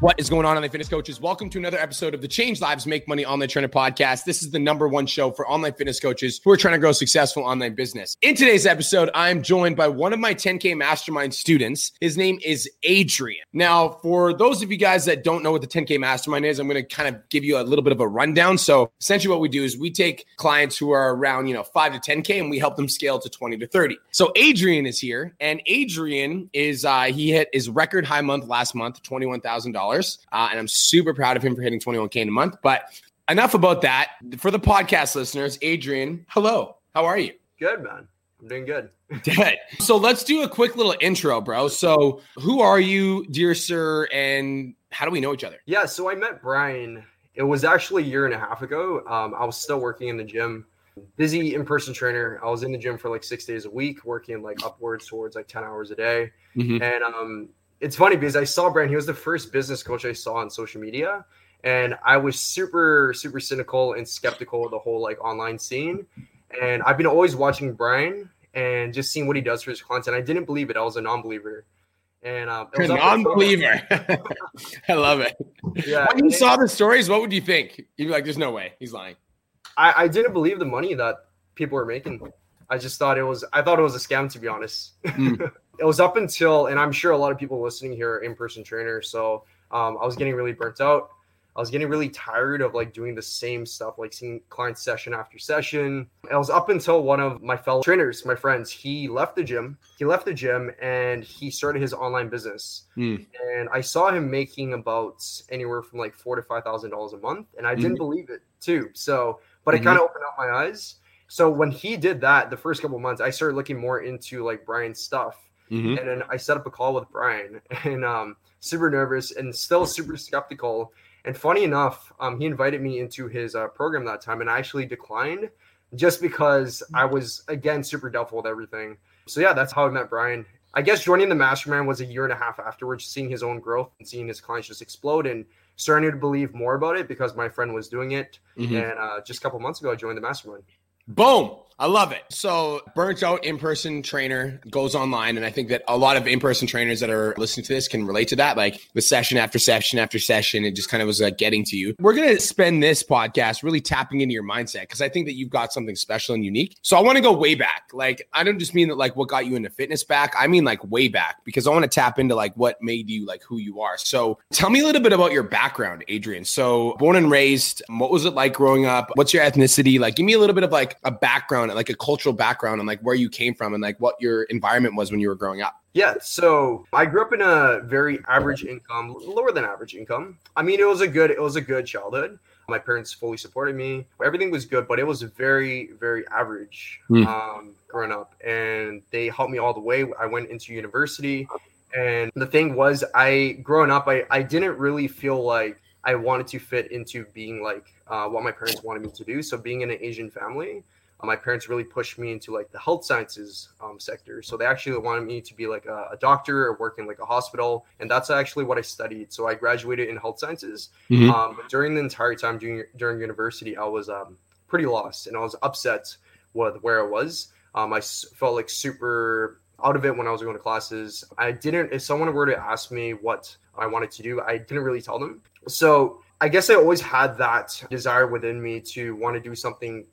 What is going on, online fitness coaches? Welcome to another episode of the Change Lives Make Money Online Trainer podcast. This is the number one show for online fitness coaches who are trying to grow successful online business. In today's episode, I'm joined by one of my 10K Mastermind students. His name is Adrian. Now, for those of you guys that don't know what the 10K Mastermind is, I'm going to kind of give you a little bit of a rundown. So, essentially, what we do is we take clients who are around, you know, five to 10K and we help them scale to 20 to 30. So, Adrian is here, and Adrian is, uh, he hit his record high month last month, $21,000. Uh, and I'm super proud of him for hitting 21K in a month. But enough about that. For the podcast listeners, Adrian, hello. How are you? Good, man. I'm doing good. Good. So let's do a quick little intro, bro. So, who are you, dear sir, and how do we know each other? Yeah, so I met Brian. It was actually a year and a half ago. Um, I was still working in the gym, busy in person trainer. I was in the gym for like six days a week, working like upwards towards like 10 hours a day. Mm-hmm. And um, it's funny because I saw Brian. He was the first business coach I saw on social media, and I was super super cynical and skeptical of the whole like online scene. And I've been always watching Brian and just seeing what he does for his clients. And I didn't believe it. I was a non-believer. And um, a non-believer. I love it. Yeah. When you saw the stories, what would you think? You'd be like, "There's no way he's lying." I, I didn't believe the money that people were making. I just thought it was. I thought it was a scam, to be honest. Mm. it was up until, and I'm sure a lot of people listening here are in-person trainers. So um, I was getting really burnt out. I was getting really tired of like doing the same stuff, like seeing clients session after session. It was up until one of my fellow trainers, my friends, he left the gym. He left the gym and he started his online business. Mm. And I saw him making about anywhere from like four to five thousand dollars a month, and I didn't mm. believe it too. So, but mm-hmm. it kind of opened up my eyes. So when he did that, the first couple months, I started looking more into like Brian's stuff Mm-hmm. And then I set up a call with Brian and um, super nervous and still super skeptical. And funny enough, um, he invited me into his uh, program that time, and I actually declined just because I was again super doubtful with everything. So yeah, that's how I met Brian. I guess joining the mastermind was a year and a half afterwards, seeing his own growth and seeing his clients just explode and starting to believe more about it because my friend was doing it. Mm-hmm. And uh, just a couple months ago, I joined the mastermind. Boom. I love it. So, burnt out in person trainer goes online. And I think that a lot of in person trainers that are listening to this can relate to that. Like the session after session after session, it just kind of was like getting to you. We're going to spend this podcast really tapping into your mindset because I think that you've got something special and unique. So, I want to go way back. Like, I don't just mean that like what got you into fitness back. I mean like way back because I want to tap into like what made you like who you are. So, tell me a little bit about your background, Adrian. So, born and raised, what was it like growing up? What's your ethnicity? Like, give me a little bit of like a background like a cultural background and like where you came from and like what your environment was when you were growing up. Yeah, so I grew up in a very average income, lower than average income. I mean, it was a good it was a good childhood. My parents fully supported me. Everything was good, but it was very very average mm. um, growing up, and they helped me all the way. I went into university, and the thing was, I growing up, I I didn't really feel like I wanted to fit into being like uh, what my parents wanted me to do. So being in an Asian family, uh, my parents really pushed me into like the health sciences um, sector. So they actually wanted me to be like a, a, doctor or work in like a hospital, and that's actually what I studied. So I graduated in health sciences. Mm-hmm. Um, but during the entire time during during university, I was um, pretty lost and I was upset with where I was. Um, I felt like super out of it when I was going to classes. I didn't. If someone were to ask me what I wanted to do, I didn't really tell them. So I guess I always had that desire within me to want to do something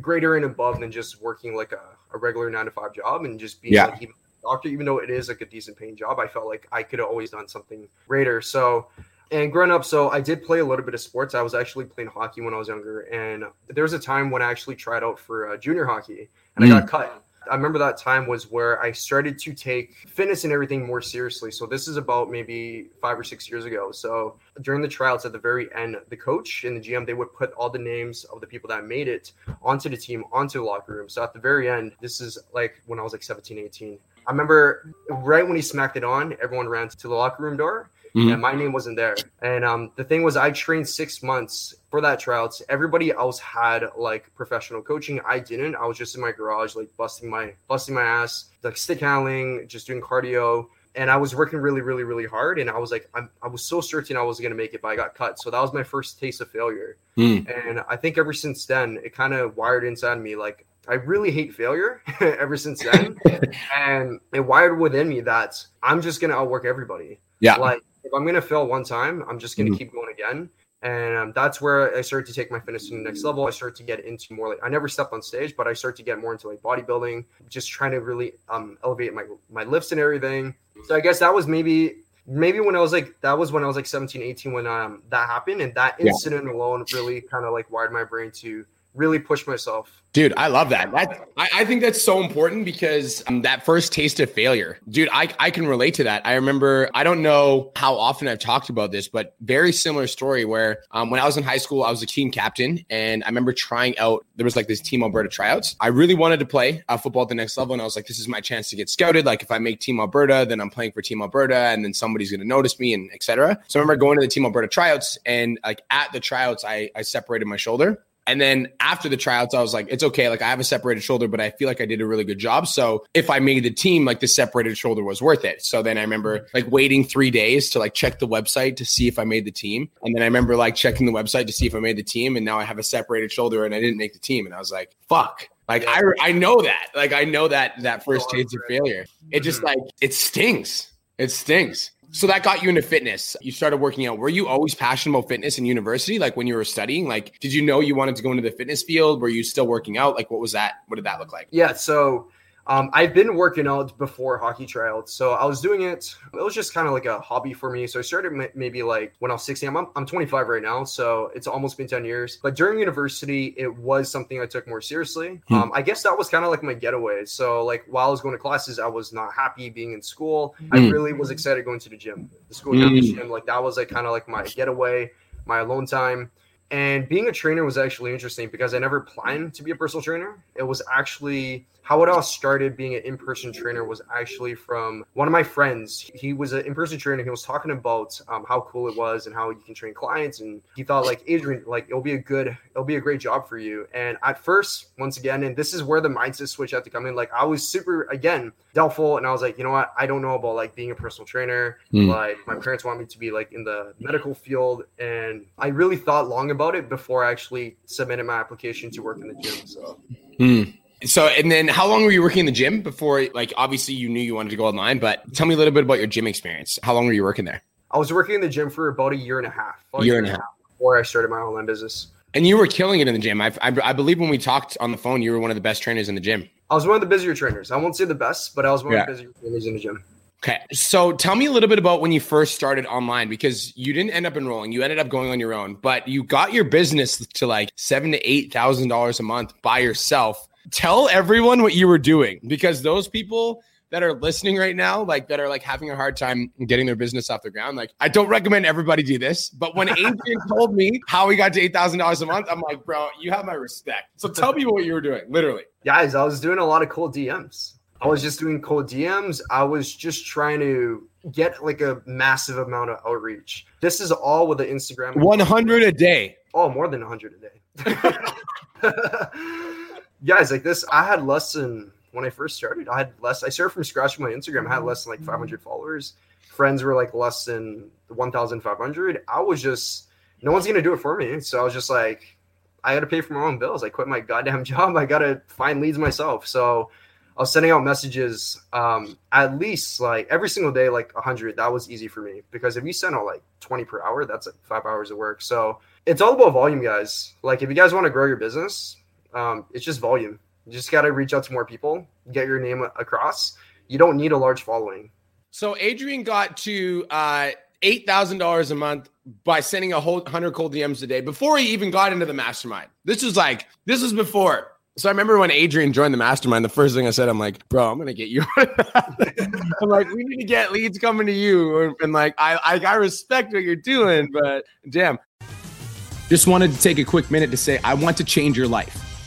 greater and above than just working like a, a regular nine to five job and just being yeah. like even doctor, even though it is like a decent paying job, I felt like I could have always done something greater. So and growing up, so I did play a little bit of sports. I was actually playing hockey when I was younger, and there was a time when I actually tried out for uh, junior hockey, and mm. I got cut. I remember that time was where I started to take fitness and everything more seriously. So this is about maybe five or six years ago. So during the tryouts at the very end, the coach and the GM they would put all the names of the people that made it onto the team, onto the locker room. So at the very end, this is like when I was like 17, 18. I remember right when he smacked it on, everyone ran to the locker room door mm-hmm. and my name wasn't there. And um, the thing was, I trained six months for that tryouts. Everybody else had like professional coaching. I didn't. I was just in my garage, like busting my busting my ass, like stick handling, just doing cardio and I was working really, really, really hard. And I was like, I'm, i was so certain I was going to make it, but I got cut. So that was my first taste of failure. Mm. And I think ever since then, it kind of wired inside me like, I really hate failure ever since then. and it wired within me that I'm just going to outwork everybody. Yeah. Like, if I'm going to fail one time, I'm just going to mm. keep going again and um, that's where I started to take my fitness to the next level. I started to get into more like I never stepped on stage, but I started to get more into like bodybuilding, just trying to really um, elevate my my lifts and everything. So I guess that was maybe maybe when I was like that was when I was like 17, 18 when um that happened, and that incident yeah. alone really kind of like wired my brain to really push myself Dude, I love that. That I, I think that's so important because um, that first taste of failure, dude, I, I can relate to that. I remember, I don't know how often I've talked about this, but very similar story where um, when I was in high school, I was a team captain and I remember trying out, there was like this Team Alberta tryouts. I really wanted to play uh, football at the next level. And I was like, this is my chance to get scouted. Like if I make Team Alberta, then I'm playing for Team Alberta and then somebody's going to notice me and etc. So I remember going to the Team Alberta tryouts and like at the tryouts, I, I separated my shoulder and then after the tryouts, I was like, it's okay. Like I have a separated shoulder, but I feel like I did a really good job. So if I made the team, like the separated shoulder was worth it. So then I remember like waiting three days to like check the website to see if I made the team. And then I remember like checking the website to see if I made the team. And now I have a separated shoulder and I didn't make the team. And I was like, fuck. Like I I know that. Like I know that that first taste of failure. It just mm-hmm. like it stings. It stings. So that got you into fitness. You started working out. Were you always passionate about fitness in university? Like when you were studying, like did you know you wanted to go into the fitness field? Were you still working out? Like what was that? What did that look like? Yeah. So um, I've been working out before hockey tryouts, so I was doing it. It was just kind of like a hobby for me. So I started maybe like when I was 16. I'm, I'm 25 right now, so it's almost been 10 years. But during university, it was something I took more seriously. Hmm. Um, I guess that was kind of like my getaway. So like while I was going to classes, I was not happy being in school. Hmm. I really was excited going to the gym, the school hmm. gym. Like that was like kind of like my getaway, my alone time. And being a trainer was actually interesting because I never planned to be a personal trainer. It was actually how it all started being an in-person trainer was actually from one of my friends he was an in-person trainer he was talking about um, how cool it was and how you can train clients and he thought like adrian like it'll be a good it'll be a great job for you and at first once again and this is where the mindset switch had to come in like i was super again doubtful and i was like you know what i don't know about like being a personal trainer mm. like my parents want me to be like in the medical field and i really thought long about it before i actually submitted my application to work in the gym so mm. So, and then how long were you working in the gym before, like, obviously you knew you wanted to go online, but tell me a little bit about your gym experience. How long were you working there? I was working in the gym for about a year and a half. A year, year and a half. half before I started my online business. And you were killing it in the gym. I, I, I, believe when we talked on the phone, you were one of the best trainers in the gym. I was one of the busier trainers. I won't say the best, but I was one yeah. of the busier trainers in the gym. Okay. So tell me a little bit about when you first started online because you didn't end up enrolling. You ended up going on your own, but you got your business to like seven to eight thousand dollars a month by yourself tell everyone what you were doing because those people that are listening right now, like that are like having a hard time getting their business off the ground. Like, I don't recommend everybody do this, but when Adrian told me how he got to eight thousand dollars a month, I'm like, bro, you have my respect. So tell me what you were doing, literally. Guys, I was doing a lot of cold DMs. I was just doing cold DMs. I was just trying to get like a massive amount of outreach. This is all with the Instagram. 100 a day. Oh, more than 100 a day. guys like this i had less than when i first started i had less i started from scratch with my instagram i had less than like 500 followers. Friends were like less than 1500 i was just no one's gonna do it for me. So i was just like i gotta pay for my own bills. I quit my goddamn job. I gotta find leads myself. So i was sending out messages um, at least like every single day like 100 that was easy for me because if you send out like 20 per hour that's like five hours of work. So it's all about volume guys. Like if you guys want to grow your business um, it's just volume. You just got to reach out to more people, get your name across. You don't need a large following. So Adrian got to uh, eight thousand dollars a month by sending a whole hundred cold DMs a day before he even got into the mastermind. This was like this was before. So I remember when Adrian joined the mastermind, the first thing I said, I'm like, bro, I'm gonna get you. I'm like, we need to get leads coming to you, and like, I, I I respect what you're doing, but damn. Just wanted to take a quick minute to say I want to change your life.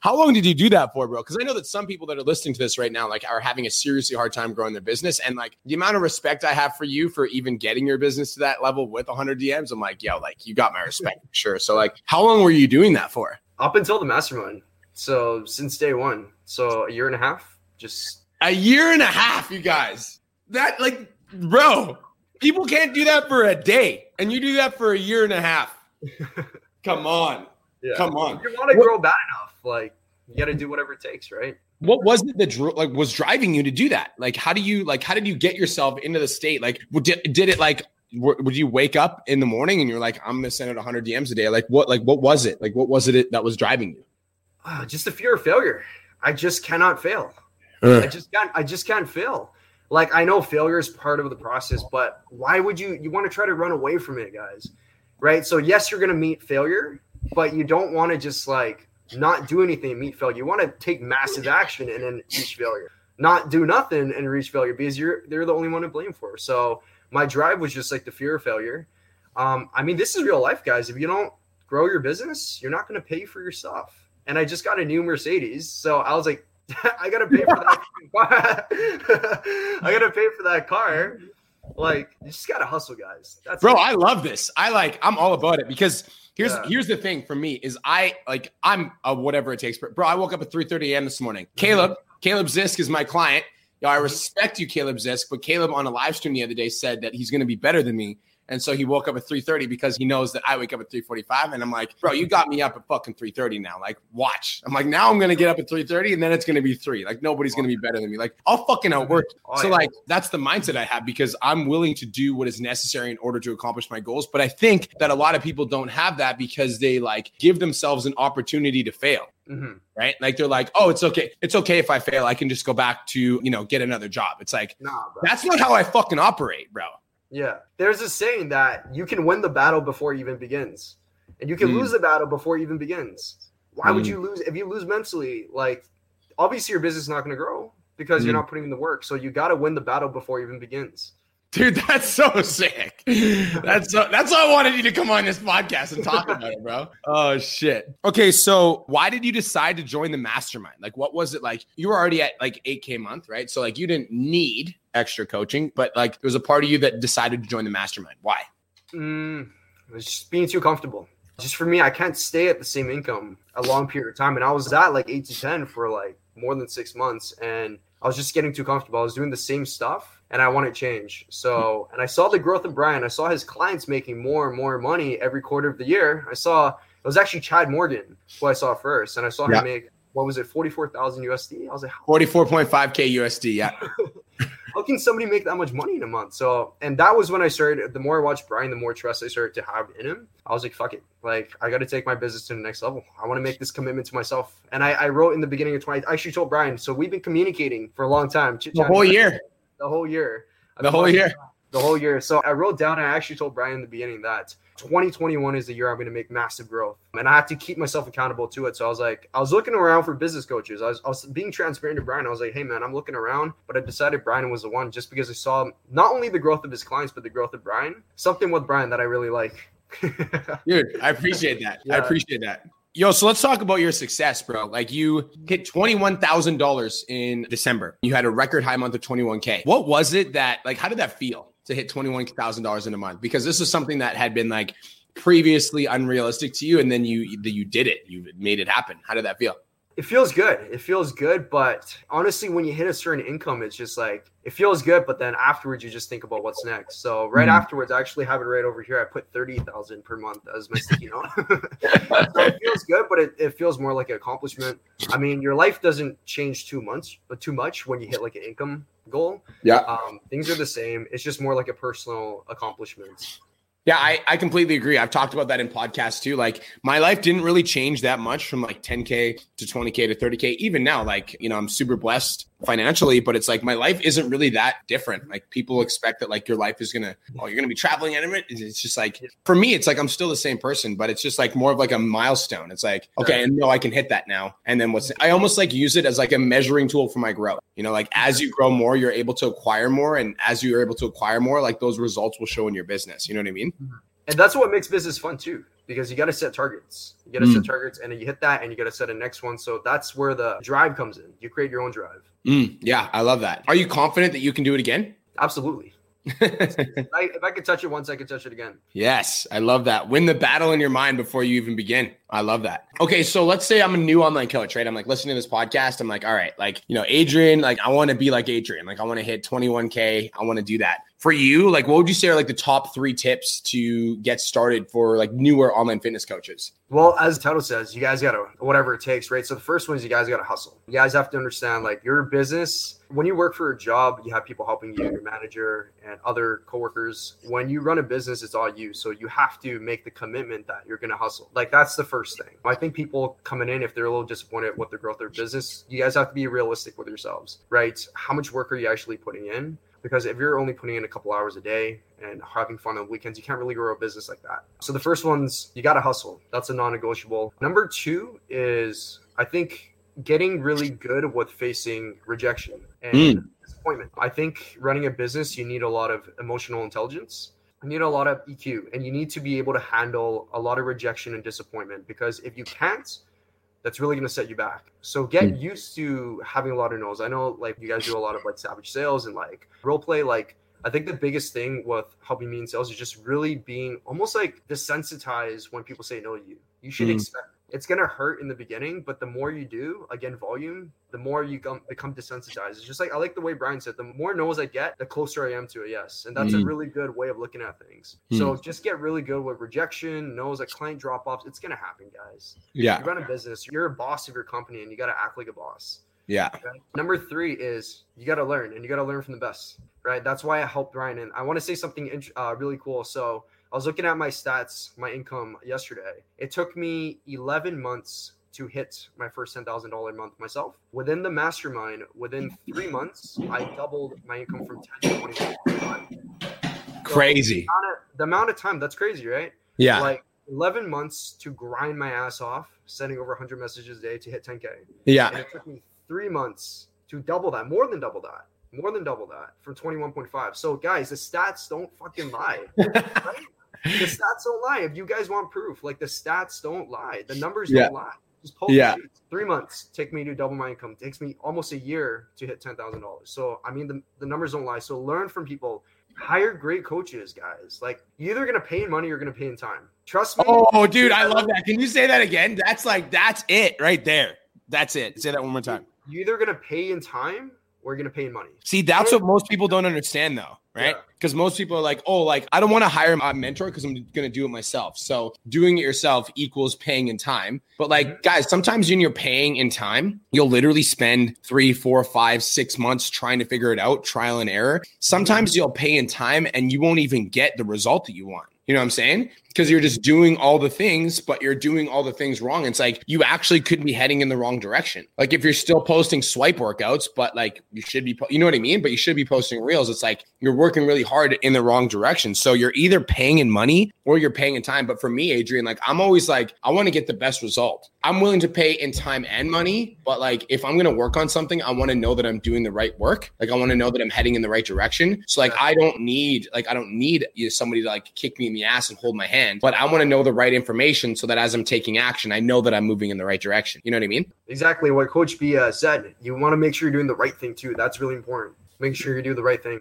How long did you do that for, bro? Because I know that some people that are listening to this right now, like, are having a seriously hard time growing their business. And like the amount of respect I have for you for even getting your business to that level with 100 DMs, I'm like, yo, like, you got my respect for sure. So, like, how long were you doing that for? Up until the mastermind. So, since day one. So, a year and a half. Just a year and a half, you guys. That, like, bro, people can't do that for a day. And you do that for a year and a half. Come on. Yeah. Come on. If you want to grow bad enough, like you got to do whatever it takes, right? What was it that drew, like was driving you to do that? Like, how do you like? How did you get yourself into the state? Like, did, did it like? Would you wake up in the morning and you're like, I'm gonna send out 100 DMs a day? Like, what? Like, what was it? Like, what was it that was driving you? Uh, just the fear of failure. I just cannot fail. Ugh. I just can't. I just can't fail. Like, I know failure is part of the process, but why would you? You want to try to run away from it, guys? Right? So yes, you're gonna meet failure, but you don't want to just like not do anything and meet failure. You want to take massive action and then reach failure. Not do nothing and reach failure because you're they're the only one to blame for. So my drive was just like the fear of failure. Um, I mean, this is real life, guys. If you don't grow your business, you're not going to pay for your stuff. And I just got a new Mercedes, so I was like, I gotta pay for that. I gotta pay for that car. Like, you just gotta hustle, guys. That's bro. It. I love this. I like. I'm all about it because Here's yeah. here's the thing for me is I like I'm a whatever it takes. Bro, I woke up at 3:30 a.m. this morning. Mm-hmm. Caleb, Caleb Zisk is my client. Yo, I respect you, Caleb Zisk, but Caleb on a live stream the other day said that he's going to be better than me and so he woke up at 3:30 because he knows that I wake up at 3:45. And I'm like, bro, you got me up at fucking 3:30 now. Like, watch. I'm like, now I'm gonna get up at 3:30 and then it's gonna be three. Like, nobody's gonna be better than me. Like, I'll fucking outwork. Oh, so, like, that's the mindset I have because I'm willing to do what is necessary in order to accomplish my goals. But I think that a lot of people don't have that because they like give themselves an opportunity to fail. Mm-hmm. Right. Like they're like, oh, it's okay. It's okay if I fail. I can just go back to, you know, get another job. It's like, nah, that's not how I fucking operate, bro. Yeah. There's a saying that you can win the battle before it even begins. And you can mm. lose the battle before it even begins. Why mm. would you lose if you lose mentally? Like obviously your business is not going to grow because mm. you're not putting in the work. So you got to win the battle before it even begins. Dude, that's so sick. That's so, that's why I wanted you to come on this podcast and talk about it, bro. Oh shit. Okay, so why did you decide to join the mastermind? Like, what was it like? You were already at like 8k a month, right? So like, you didn't need extra coaching, but like, there was a part of you that decided to join the mastermind. Why? Mm, it was just being too comfortable. Just for me, I can't stay at the same income a long period of time, and I was at like eight to ten for like more than six months, and I was just getting too comfortable. I was doing the same stuff and I wanted change. So, and I saw the growth of Brian. I saw his clients making more and more money every quarter of the year. I saw it was actually Chad Morgan who I saw first, and I saw yeah. him make what was it, forty four thousand USD? I was like, forty four point five k USD. Yeah. How can somebody make that much money in a month? So, and that was when I started. The more I watched Brian, the more trust I started to have in him. I was like, fuck it. Like, I got to take my business to the next level. I want to make this commitment to myself. And I, I, wrote in the beginning of 20, I actually told Brian, so we've been communicating for a long time. The whole year the whole year. The whole year. The whole year. So I wrote down. I actually told Brian in the beginning that 2021 is the year I'm going to make massive growth, and I have to keep myself accountable to it. So I was like, I was looking around for business coaches. I was, I was being transparent to Brian. I was like, Hey man, I'm looking around, but I decided Brian was the one just because I saw not only the growth of his clients, but the growth of Brian. Something with Brian that I really like. Dude, I appreciate that. Yeah. I appreciate that. Yo, so let's talk about your success, bro. Like you hit $21,000 in December. You had a record high month of 21K. What was it that, like, how did that feel to hit $21,000 in a month? Because this is something that had been like previously unrealistic to you. And then you, you did it, you made it happen. How did that feel? It feels good. It feels good, but honestly, when you hit a certain income, it's just like it feels good, but then afterwards, you just think about what's next. So right mm-hmm. afterwards, I actually have it right over here. I put thirty thousand per month as my sticky note. so it feels good, but it, it feels more like an accomplishment. I mean, your life doesn't change too much, but too much when you hit like an income goal. Yeah, um, things are the same. It's just more like a personal accomplishment. Yeah, I, I completely agree. I've talked about that in podcasts too. Like my life didn't really change that much from like 10K to 20K to 30K. Even now, like, you know, I'm super blessed financially, but it's like my life isn't really that different. Like people expect that like your life is gonna, oh, you're gonna be traveling and it's just like for me, it's like I'm still the same person, but it's just like more of like a milestone. It's like, okay, and no, I can hit that now. And then what's I almost like use it as like a measuring tool for my growth. You know, like as you grow more, you're able to acquire more. And as you're able to acquire more, like those results will show in your business. You know what I mean? Mm-hmm. And that's what makes business fun too because you got to set targets. You got to mm. set targets, and then you hit that, and you got to set a next one. So that's where the drive comes in. You create your own drive. Mm, yeah, I love that. Are you confident that you can do it again? Absolutely. I, if I could touch it once, I could touch it again. Yes, I love that. Win the battle in your mind before you even begin. I love that. Okay, so let's say I'm a new online coach, right? I'm like listening to this podcast. I'm like, all right, like, you know, Adrian, like, I want to be like Adrian. Like, I want to hit 21K. I want to do that for you, like what would you say are like the top three tips to get started for like newer online fitness coaches? Well, as Toto says, you guys gotta whatever it takes, right? So the first one is you guys gotta hustle. You guys have to understand like your business. When you work for a job, you have people helping you, your manager and other coworkers. When you run a business, it's all you. So you have to make the commitment that you're gonna hustle. Like that's the first thing. I think people coming in, if they're a little disappointed with the growth of their business, you guys have to be realistic with yourselves, right? How much work are you actually putting in? Because if you're only putting in a couple hours a day and having fun on weekends, you can't really grow a business like that. So the first one's you got to hustle. That's a non-negotiable. Number 2 is I think getting really good with facing rejection and mm. disappointment. I think running a business you need a lot of emotional intelligence. You need a lot of EQ and you need to be able to handle a lot of rejection and disappointment because if you can't that's really going to set you back. So get mm. used to having a lot of no's. I know like you guys do a lot of like savage sales and like role play. Like I think the biggest thing with helping me in sales is just really being almost like desensitized when people say no to you. You should mm. expect it's gonna hurt in the beginning, but the more you do, again, volume, the more you come, become desensitized. It's just like I like the way Brian said, the more no's I get, the closer I am to a yes, and that's mm. a really good way of looking at things. Mm. So just get really good with rejection, no's, like client drop offs. It's gonna happen, guys. Yeah, you run a business, you're a boss of your company, and you got to act like a boss. Yeah. Okay? Number three is you got to learn, and you got to learn from the best. Right. That's why I helped Brian, and I want to say something uh, really cool. So I was looking at my stats, my income yesterday. It took me 11 months to hit my first $10,000 month myself. Within the mastermind, within three months, I doubled my income from 10 to 25. Crazy. So the, amount of, the amount of time, that's crazy, right? Yeah. Like 11 months to grind my ass off, sending over 100 messages a day to hit 10K. Yeah. And it took me three months to double that, more than double that more than double that from 21.5. So guys, the stats don't fucking lie. Right? The stats don't lie. If you guys want proof, like the stats don't lie. The numbers yeah. don't lie. Just post yeah. Three months take me to double my income. It takes me almost a year to hit ten thousand dollars. So I mean the, the numbers don't lie. So learn from people. Hire great coaches, guys. Like you're either gonna pay in money or gonna pay in time. Trust me. Oh, dude, I love that. Can you say that again? That's like that's it right there. That's it. Say that one more time. You're either gonna pay in time or you're gonna pay in money. See, that's what most people don't understand though right? Because yeah. most people are like, oh, like I don't want to hire my mentor because I'm going to do it myself. So doing it yourself equals paying in time. But like, mm-hmm. guys, sometimes when you're paying in time, you'll literally spend three, four, five, six months trying to figure it out, trial and error. Sometimes mm-hmm. you'll pay in time and you won't even get the result that you want. You know what I'm saying? Because you're just doing all the things, but you're doing all the things wrong. It's like you actually could be heading in the wrong direction. Like if you're still posting swipe workouts, but like you should be, you know what I mean? But you should be posting reels. It's like you're working really hard in the wrong direction. So you're either paying in money or you're paying in time. But for me, Adrian, like I'm always like, I want to get the best result. I'm willing to pay in time and money. But like if I'm going to work on something, I want to know that I'm doing the right work. Like I want to know that I'm heading in the right direction. So like I don't need, like, I don't need somebody to like kick me in the ass and hold my hand, but I want to know the right information so that as I'm taking action, I know that I'm moving in the right direction. You know what I mean? Exactly what Coach B uh, said. You want to make sure you're doing the right thing too. That's really important. Make sure you do the right thing.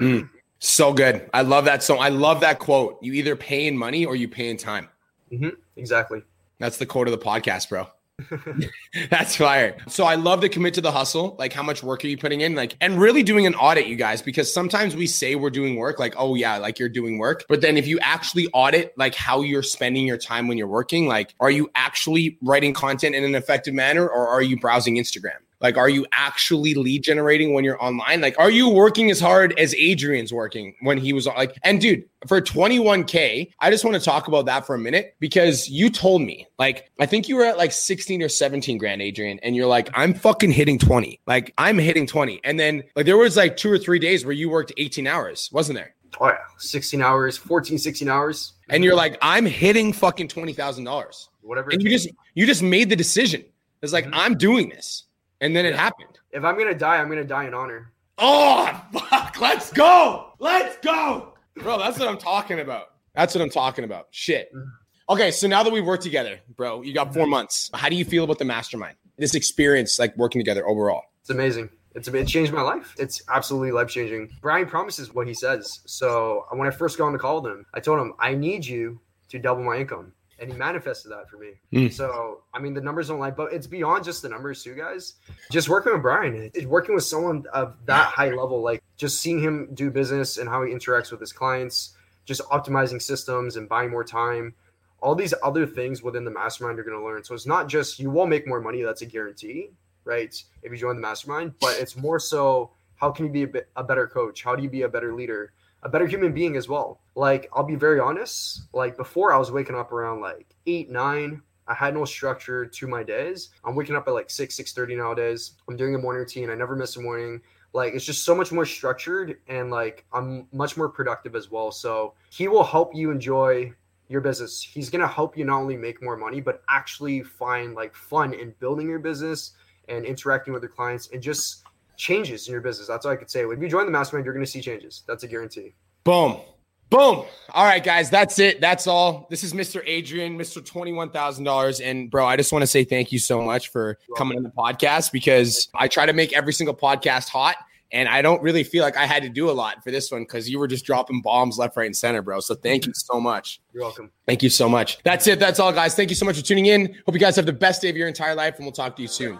Mm, so good. I love that. So I love that quote. You either pay in money or you pay in time. Mm-hmm. Exactly. That's the quote of the podcast, bro. That's fire. So I love to commit to the hustle. Like, how much work are you putting in? Like, and really doing an audit, you guys, because sometimes we say we're doing work, like, oh, yeah, like you're doing work. But then if you actually audit, like, how you're spending your time when you're working, like, are you actually writing content in an effective manner or are you browsing Instagram? Like, are you actually lead generating when you're online? Like, are you working as hard as Adrian's working when he was like, and dude, for 21K, I just want to talk about that for a minute because you told me, like, I think you were at like 16 or 17 grand, Adrian, and you're like, I'm fucking hitting 20. Like, I'm hitting 20. And then, like, there was like two or three days where you worked 18 hours, wasn't there? Oh, yeah. 16 hours, 14, 16 hours. And you're like, I'm hitting fucking $20,000. Whatever. And you just, you just made the decision. It's like, Mhm. I'm doing this. And then it happened. If I'm going to die, I'm going to die in honor. Oh, fuck. Let's go. Let's go. Bro, that's what I'm talking about. That's what I'm talking about. Shit. Mm-hmm. Okay, so now that we've worked together, bro, you got four months. How do you feel about the mastermind? This experience, like working together overall. It's amazing. It's it changed my life. It's absolutely life changing. Brian promises what he says. So when I first got on the call with him, I told him I need you to double my income, and he manifested that for me. Mm. So I mean, the numbers don't lie, but it's beyond just the numbers too, guys. Just working with Brian, working with someone of that high level, like just seeing him do business and how he interacts with his clients, just optimizing systems and buying more time. All these other things within the mastermind you're going to learn. So it's not just you will make more money. That's a guarantee right? If you join the mastermind, but it's more so how can you be a, bit, a better coach? How do you be a better leader? A better human being as well. Like, I'll be very honest, like before I was waking up around like eight, nine. I had no structure to my days. I'm waking up at like six, six thirty nowadays. I'm doing a morning routine. I never miss a morning. Like it's just so much more structured and like I'm much more productive as well. So he will help you enjoy your business. He's gonna help you not only make more money, but actually find like fun in building your business and interacting with your clients and just changes in your business. That's all I could say. If you join the mastermind, you're going to see changes. That's a guarantee. Boom. Boom. All right, guys, that's it. That's all. This is Mr. Adrian, Mr. $21,000. And bro, I just want to say thank you so much for coming on the podcast because I try to make every single podcast hot. And I don't really feel like I had to do a lot for this one because you were just dropping bombs left, right, and center, bro. So thank you so much. You're welcome. Thank you so much. That's it. That's all, guys. Thank you so much for tuning in. Hope you guys have the best day of your entire life, and we'll talk to you soon.